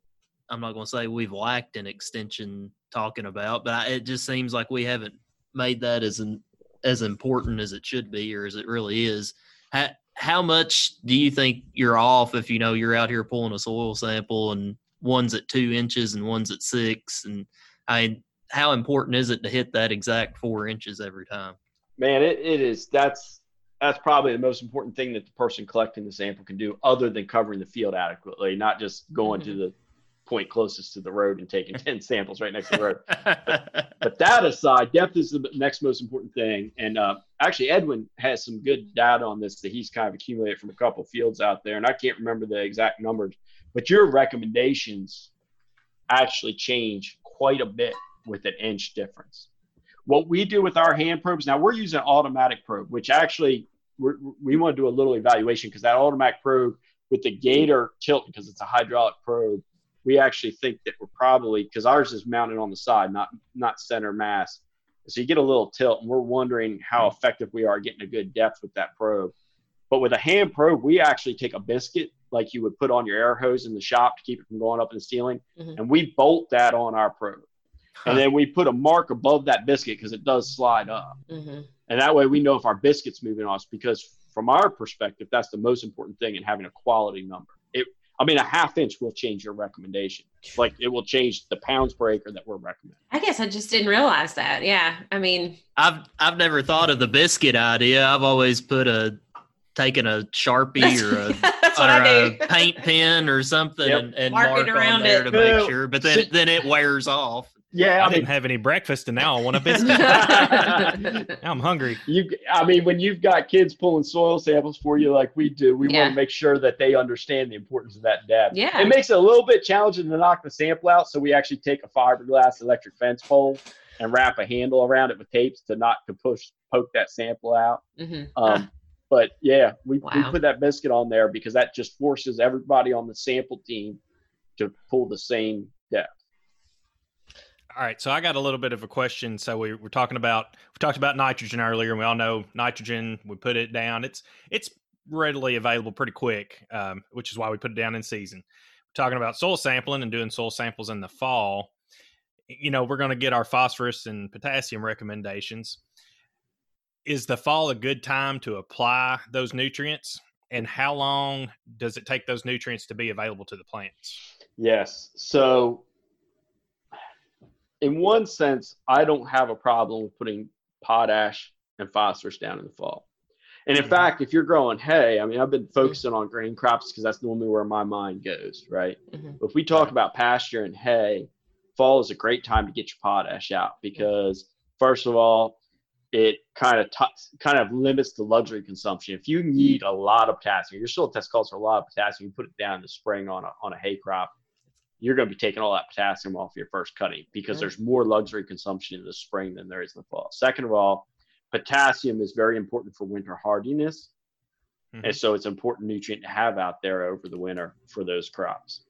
Speaker 2: I'm not going to say we've lacked in extension talking about, but I, it just seems like we haven't made that as an, as important as it should be or as it really is. How, how much do you think you're off if you know you're out here pulling a soil sample and one's at two inches and one's at six and I how important is it to hit that exact four inches every time?
Speaker 4: Man, it, it is. That's that's probably the most important thing that the person collecting the sample can do, other than covering the field adequately, not just going mm-hmm. to the point closest to the road and taking 10 samples right next to the road. but, but, that aside, depth is the next most important thing. And uh, actually, Edwin has some good data on this that he's kind of accumulated from a couple fields out there. And I can't remember the exact numbers, but your recommendations actually change quite a bit with an inch difference. What we do with our hand probes, now we're using an automatic probe, which actually we're, we want to do a little evaluation because that automatic probe with the gator tilt, because it's a hydraulic probe, we actually think that we're probably because ours is mounted on the side, not not center mass. So you get a little tilt, and we're wondering how effective we are getting a good depth with that probe. But with a hand probe, we actually take a biscuit like you would put on your air hose in the shop to keep it from going up in the ceiling, mm-hmm. and we bolt that on our probe. Huh. And then we put a mark above that biscuit because it does slide up. Mm-hmm. And that way we know if our biscuit's moving on us because from our perspective, that's the most important thing in having a quality number. It, I mean, a half inch will change your recommendation. Like it will change the pounds per acre that we're recommending.
Speaker 1: I guess I just didn't realize that. Yeah. I mean,
Speaker 2: I've, I've never thought of the biscuit idea. I've always put a, taken a Sharpie or a, or a paint pen or something yep. and, and mark, mark it around it to make sure, but then, then it wears off.
Speaker 3: Yeah, I, I didn't have any breakfast, and now I want a biscuit. now I'm hungry.
Speaker 4: You, I mean, when you've got kids pulling soil samples for you like we do, we yeah. want to make sure that they understand the importance of that depth.
Speaker 1: Yeah,
Speaker 4: it makes it a little bit challenging to knock the sample out, so we actually take a fiberglass electric fence pole and wrap a handle around it with tapes to not to push poke that sample out. Mm-hmm. Um, but yeah, we, wow. we put that biscuit on there because that just forces everybody on the sample team to pull the same depth.
Speaker 3: All right, so I got a little bit of a question. So we were talking about we talked about nitrogen earlier, and we all know nitrogen. We put it down. It's it's readily available pretty quick, um, which is why we put it down in season. We're talking about soil sampling and doing soil samples in the fall. You know, we're going to get our phosphorus and potassium recommendations. Is the fall a good time to apply those nutrients? And how long does it take those nutrients to be available to the plants?
Speaker 4: Yes. So in one sense, I don't have a problem with putting potash and phosphorus down in the fall. And in mm-hmm. fact, if you're growing hay, I mean, I've been focusing on grain crops because that's normally where my mind goes, right? Mm-hmm. If we talk about pasture and hay, fall is a great time to get your potash out because, first of all, it kind of t- kind of limits the luxury consumption. If you need a lot of potassium, your soil test calls for a lot of potassium. You put it down in the spring on a on a hay crop you're going to be taking all that potassium off your first cutting because there's more luxury consumption in the spring than there is in the fall. Second of all, potassium is very important for winter hardiness. Mm-hmm. And so it's an important nutrient to have out there over the winter for those crops.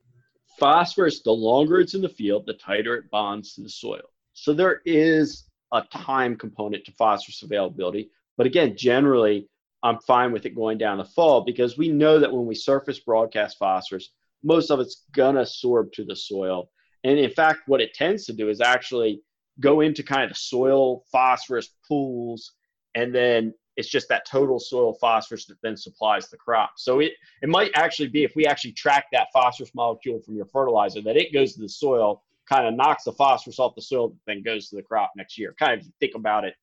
Speaker 4: Phosphorus, the longer it's in the field, the tighter it bonds to the soil. So there is a time component to phosphorus availability. But again, generally, I'm fine with it going down the fall because we know that when we surface broadcast phosphorus, most of it's gonna absorb to the soil. And in fact, what it tends to do is actually go into kind of the soil phosphorus pools, and then it's just that total soil phosphorus that then supplies the crop. So it it might actually be if we actually track that phosphorus molecule from your fertilizer, that it goes to the soil, kind of knocks the phosphorus off the soil, then goes to the crop next year. Kind of think about it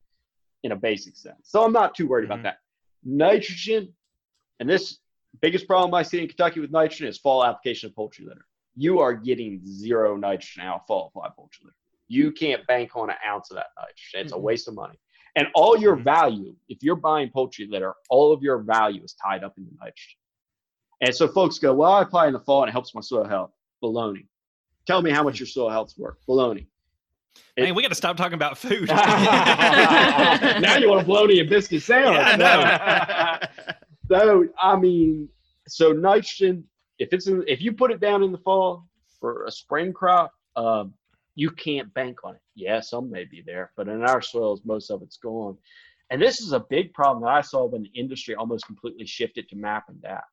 Speaker 4: in a basic sense. So I'm not too worried mm-hmm. about that. Nitrogen, and this biggest problem I see in Kentucky with nitrogen is fall application of poultry litter. You are getting zero nitrogen out of fall applied poultry litter. You can't bank on an ounce of that nitrogen. It's mm-hmm. a waste of money. And all your mm-hmm. value, if you're buying poultry litter, all of your value is tied up in the nitrogen. And so folks go, well, I apply in the fall and it helps my soil health. Baloney. Tell me how much your soil health's worth. Baloney. It-
Speaker 3: Man, we got to stop talking about food.
Speaker 4: now you want a bologna and biscuit sandwich.
Speaker 3: Yeah,
Speaker 4: No. I mean, so nitrogen, if it's in, if you put it down in the fall for a spring crop, um, you can't bank on it. Yeah, some may be there, but in our soils, most of it's gone. And this is a big problem that I saw when the industry almost completely shifted to MAP and DAP.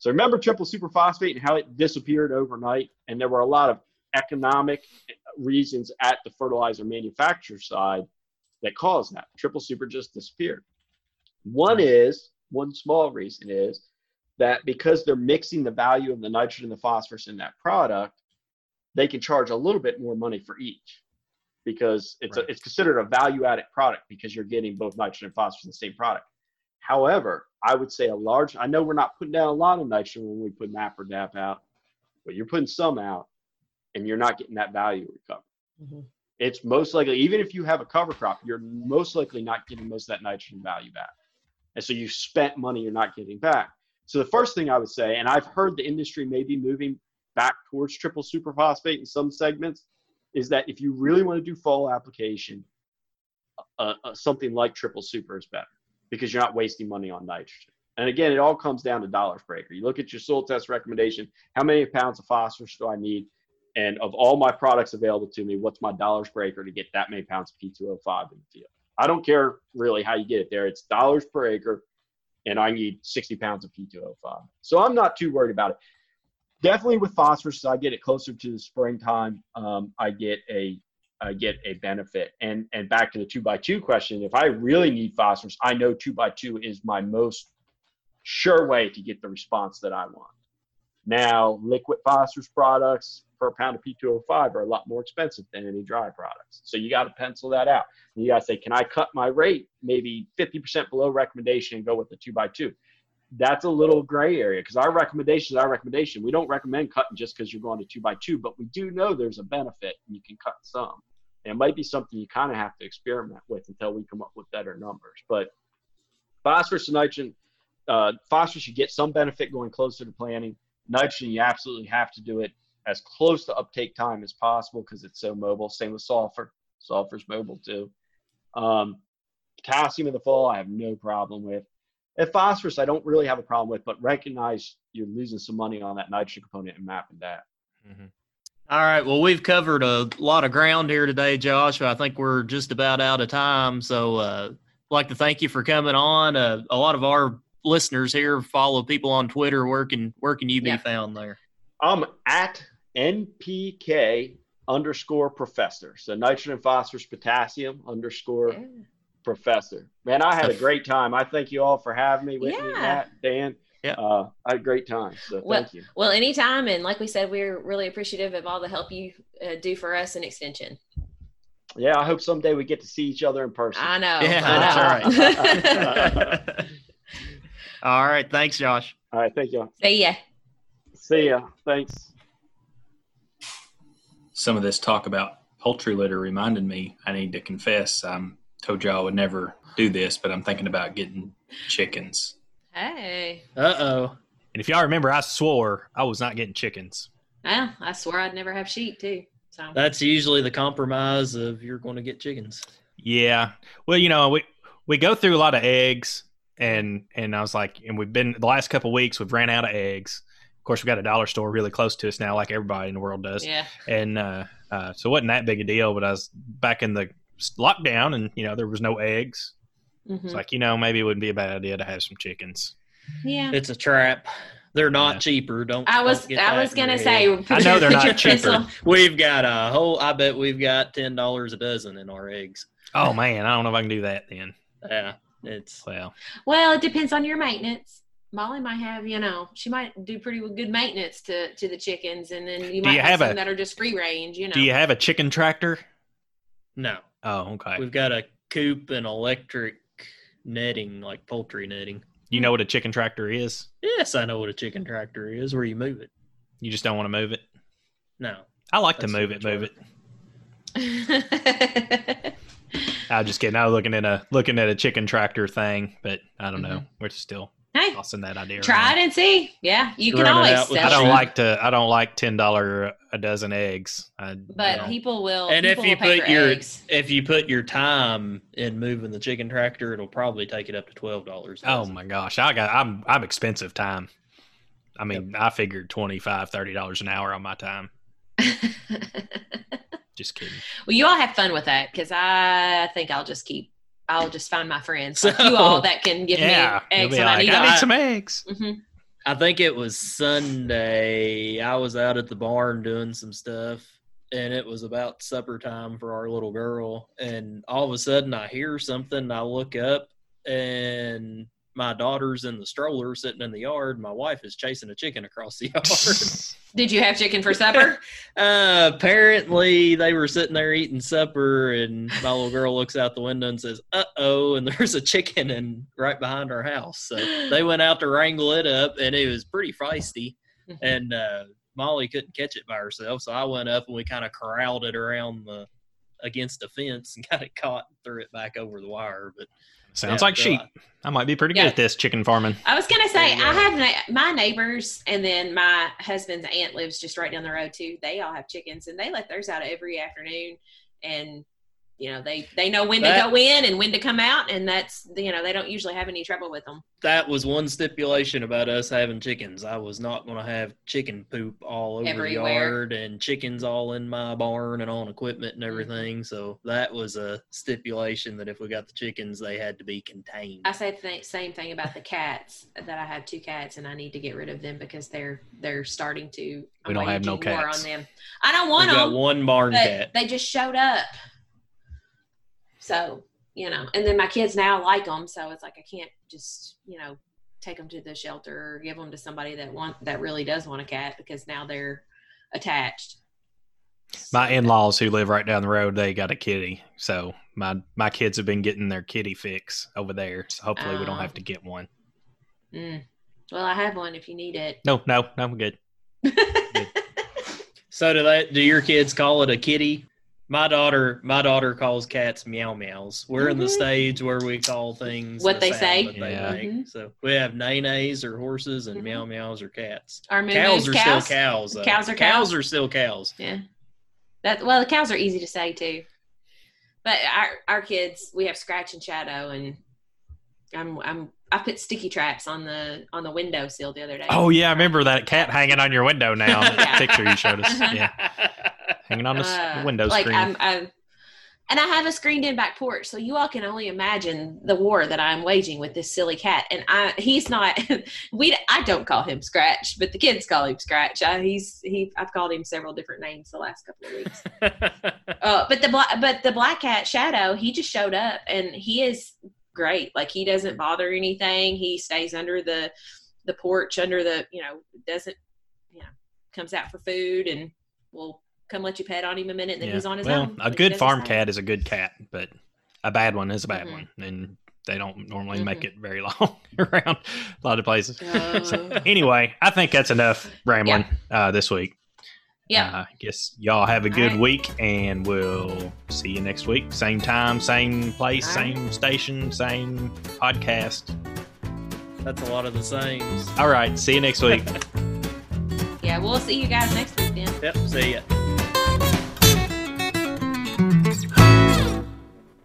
Speaker 4: So remember triple superphosphate and how it disappeared overnight, and there were a lot of economic reasons at the fertilizer manufacturer side that caused that. Triple super just disappeared. One is one small reason is that because they're mixing the value of the nitrogen and the phosphorus in that product, they can charge a little bit more money for each because it's
Speaker 3: Right.
Speaker 4: a, it's considered a value added product because you're getting both nitrogen and phosphorus in the same product. However, I would say a large, I know we're not putting down a lot of nitrogen when we put MAP or DAP out, but you're putting some out and you're not getting that value recovered.
Speaker 1: Mhm.
Speaker 4: It's most likely, even if you have a cover crop, you're most likely not getting most of that nitrogen value back. And so you spent money you're not getting back. So the first thing I would say, and I've heard the industry may be moving back towards triple superphosphate in some segments, is that if you really want to do fall application, uh, uh, something like triple super is better because you're not wasting money on nitrogen. And again, it all comes down to dollars per acre. You look at your soil test recommendation: how many pounds of phosphorus do I need? And of all my products available to me, what's my dollars per acre to get that many pounds of P2O5 in the field? I don't care really how you get it there. It's dollars per acre, and I need 60 pounds of P2O5. So I'm not too worried about it. Definitely with phosphorus, I get it closer to the springtime. Um, I get a I get a benefit. And and back to the two by two question, if I really need phosphorus, I know two by two is my most sure way to get the response that I want. Now, liquid phosphorus products per pound of P2O5 are a lot more expensive than any dry products. So you got to pencil that out. And you got to say, can I cut my rate maybe 50% below recommendation and go with the two by two? That's a little gray area because our recommendation is our recommendation. We don't recommend cutting just because you're going to two by two, but we do know there's a benefit and you can cut some. And it might be something you kind of have to experiment with until we come up with better numbers. But phosphorus and nitrogen, uh, phosphorus, you get some benefit going closer to planting. Nitrogen, you absolutely have to do it as close to uptake time as possible because it's so mobile. Same with sulfur. Sulfur's mobile too. Um, potassium in the fall, I have no problem with. And phosphorus, I don't really have a problem with, but recognize you're losing some money on that nitrogen component and MAP and DAP.
Speaker 3: Mhm.
Speaker 2: All right. Well, we've covered a lot of ground here today, Josh. I think we're just about out of time. So, uh, I'd like to thank you for coming on. Uh, a lot of our listeners here follow people on Twitter. Where can where can you be
Speaker 1: Yeah.
Speaker 2: found there?
Speaker 4: I'm at NPK underscore professor. So nitrogen, phosphorus, potassium underscore
Speaker 1: Yeah.
Speaker 4: professor. Man, I had a great time. I thank you all for having me. Whitney,
Speaker 1: Yeah.
Speaker 4: Matt, Dan.
Speaker 2: Yeah.
Speaker 4: Uh, I had a great time. So
Speaker 1: Well-
Speaker 4: thank you.
Speaker 1: Well, anytime. And like we said, we're really appreciative of all the help you uh, do for us in Extension.
Speaker 4: Yeah, I hope someday we get to see each other in person.
Speaker 1: I know.
Speaker 2: Yeah,
Speaker 1: I
Speaker 2: that's
Speaker 1: know.
Speaker 2: All right. Thanks, Josh.
Speaker 4: All right, thank you.
Speaker 1: See ya.
Speaker 4: See ya. Thanks.
Speaker 5: Some of this talk about poultry litter reminded me I need to confess I'm told y'all I would never do this, but I'm thinking about getting chickens.
Speaker 1: Hey.
Speaker 2: Uh oh.
Speaker 3: And if y'all remember, I swore I was not getting chickens.
Speaker 1: Well, I swore I'd never have sheep too. So
Speaker 2: That's usually the compromise of you're going to get chickens.
Speaker 3: Yeah. Well, you know, we we go through a lot of eggs, and and I was like, and we've been the last couple of weeks we've ran out of eggs. Of course, we got a dollar store really close to us now, like everybody in the world does.
Speaker 1: yeah.
Speaker 3: And uh, uh, so it wasn't that big a deal. But I was back in the lockdown, and you know there was no eggs.
Speaker 1: Mhm.
Speaker 3: It's like you know maybe it wouldn't be a bad idea to have some chickens.
Speaker 1: yeah.
Speaker 2: It's a trap. They're not
Speaker 3: Yeah.
Speaker 2: cheaper. Don't.
Speaker 1: I was
Speaker 2: don't get
Speaker 1: I
Speaker 2: that
Speaker 1: was gonna say
Speaker 3: I know they're not cheaper.
Speaker 2: We've got a whole. I bet we've got ten dollars a dozen in our eggs.
Speaker 3: Oh man, I don't know if I can do that then.
Speaker 2: Yeah, it's
Speaker 3: Well,
Speaker 1: Well, it depends on your maintenance. Molly might have, you know, she might do pretty good maintenance to to the chickens, and then you
Speaker 3: Do
Speaker 1: might
Speaker 3: you
Speaker 1: have,
Speaker 3: have a-
Speaker 1: some that are just free range. You know.
Speaker 3: do you have a chicken tractor?
Speaker 2: no.
Speaker 3: Oh, okay.
Speaker 2: We've got a coop and electric netting, like poultry netting.
Speaker 3: You know what a chicken tractor is?
Speaker 2: Yes, I know what a chicken tractor is. Where you move it.
Speaker 3: You just don't want to move it.
Speaker 2: No.
Speaker 3: I like to move it, move
Speaker 2: work.
Speaker 3: it. I was just kidding. I was looking at a looking at a chicken tractor thing, but I don't know. Mm-hmm. We're still
Speaker 1: Hey,
Speaker 3: Tossing that idea.
Speaker 1: try
Speaker 3: around.
Speaker 1: it and see. Yeah, you can
Speaker 2: Run
Speaker 1: always
Speaker 2: out with
Speaker 3: I don't
Speaker 1: it.
Speaker 3: Like to. I don't like ten dollar a dozen eggs. I,
Speaker 1: But
Speaker 3: no.
Speaker 1: people will.
Speaker 2: And if you put your
Speaker 1: eggs.
Speaker 2: if you put your time in moving the chicken tractor, it'll probably take it up to twelve dollars.
Speaker 3: oh my gosh, I got. I'm I'm expensive time. I mean, I figured 25 dollars an hour on my time. Just kidding.
Speaker 1: well, you all have fun with that because I think I'll just keep. I'll just find my friends
Speaker 2: So-
Speaker 1: like you all that can give
Speaker 3: yeah,
Speaker 1: me eggs
Speaker 3: be
Speaker 1: when I
Speaker 3: like,
Speaker 1: need
Speaker 3: I need some eggs.
Speaker 1: hmm
Speaker 2: I think it was Sunday. I was out at the barn doing some stuff, and it was about supper time for our little girl. And all of a sudden, I hear something. And I look up, and my daughter's in the stroller sitting in the yard. My wife is chasing a chicken across the yard.
Speaker 1: Did you have chicken for supper?
Speaker 2: uh, apparently, they were sitting there eating supper, and my little girl looks out the window and says, "Uh oh!" And there's a chicken in right behind our house. So they went out to wrangle it up, and it was pretty feisty. And uh, Molly couldn't catch it by herself, so I went up and we kind of corralled it around the against a fence and got it caught and threw it back over the wire. But
Speaker 3: Sounds
Speaker 2: yeah,
Speaker 3: like sheep.
Speaker 2: I-
Speaker 3: I might be pretty
Speaker 1: Yeah.
Speaker 3: good at this chicken farming.
Speaker 1: I was gonna say
Speaker 2: There you
Speaker 1: I have na- my neighbors, and then my husband's aunt lives just right down the road too. They all have chickens, and they let theirs out every afternoon, and you know they they know when
Speaker 2: That-
Speaker 1: to go in and when to come out, and that's you know they don't usually have any trouble with them.
Speaker 2: that was one stipulation about us having chickens. I was not going to have chicken poop all over
Speaker 1: Everywhere.
Speaker 2: the yard and chickens all in my barn and on equipment and mm-hmm. everything. So that was a stipulation that if we got the chickens, they had to be contained.
Speaker 1: I said the same thing about the cats that I have two cats, and I need to get rid of them because they're they're starting to.
Speaker 3: We don't have no
Speaker 1: waging
Speaker 3: cats.
Speaker 1: on them. I don't
Speaker 2: We
Speaker 1: want
Speaker 2: got
Speaker 1: them.
Speaker 2: one barn cat.
Speaker 1: they just showed up. So, you know, and then my kids now like them, so it's like I can't just, you know, take them to the shelter or give them to somebody that want that really does want a cat because now they're attached.
Speaker 3: My in-laws who live right down the road, they got a kitty. So my my kids have been getting their kitty fix over there. So hopefully we don't
Speaker 1: Oh.
Speaker 3: have to get one.
Speaker 1: Mm. Well, I have one if you need it.
Speaker 3: No, no, no, I'm good.
Speaker 2: So do that Do your kids call it a kitty? My daughter, my daughter calls cats meow meows. We're in the
Speaker 1: Mhm.
Speaker 2: stage where we call things
Speaker 1: What
Speaker 2: the
Speaker 1: they say.
Speaker 2: that they
Speaker 3: Yeah.
Speaker 2: make.
Speaker 1: Mhm.
Speaker 2: So we have nay nays or horses, and
Speaker 1: Mhm.
Speaker 2: meow meows or cats.
Speaker 1: Our moo
Speaker 2: cows are
Speaker 1: cows.
Speaker 2: still cows. Though.
Speaker 1: Cows are
Speaker 2: cows
Speaker 1: cows?
Speaker 2: are still cows.
Speaker 1: Yeah. That well, the cows are easy to say too. But our our kids, we have Scratch and Shadow, and I'm I'm I put sticky traps on the on the windowsill the other day.
Speaker 3: Oh yeah, I remember that cat hanging on your window now.
Speaker 1: Yeah.
Speaker 3: picture you showed us. Yeah, hanging on the
Speaker 1: Uh,
Speaker 3: window
Speaker 1: like
Speaker 3: screen.
Speaker 1: I'm, I'm, and I have a screened-in back porch, so you all can only imagine the war that I'm waging with this silly cat. And I, he's not. We, I don't call him Scratch, but the kids call him Scratch. I, he's he. I've called him several different names the last couple of weeks. Uh, but the black, but the black cat Shadow, he just showed up, and he is great. Like he doesn't bother anything. He stays under the the porch, under the you know doesn't you know comes out for food and will come let you pet on him a minute, and then
Speaker 3: Yeah.
Speaker 1: he's on his
Speaker 3: well,
Speaker 1: own.
Speaker 3: a good farm cat is a good cat, but a bad one is a bad
Speaker 1: Mhm.
Speaker 3: one, and they don't normally
Speaker 1: Mhm.
Speaker 3: make it very long around a lot of places. So,
Speaker 1: Oh.
Speaker 3: anyway, I think that's enough rambling uh, this week.
Speaker 1: Yeah.
Speaker 3: Uh, I guess y'all have a good
Speaker 1: right.
Speaker 3: week, and we'll see you next week. Same time, same place,
Speaker 1: All right.
Speaker 3: same station, same podcast.
Speaker 2: That's a lot of the same.
Speaker 3: All right, see you next week.
Speaker 1: yeah, we'll see you guys next week then.
Speaker 2: Yep. See ya.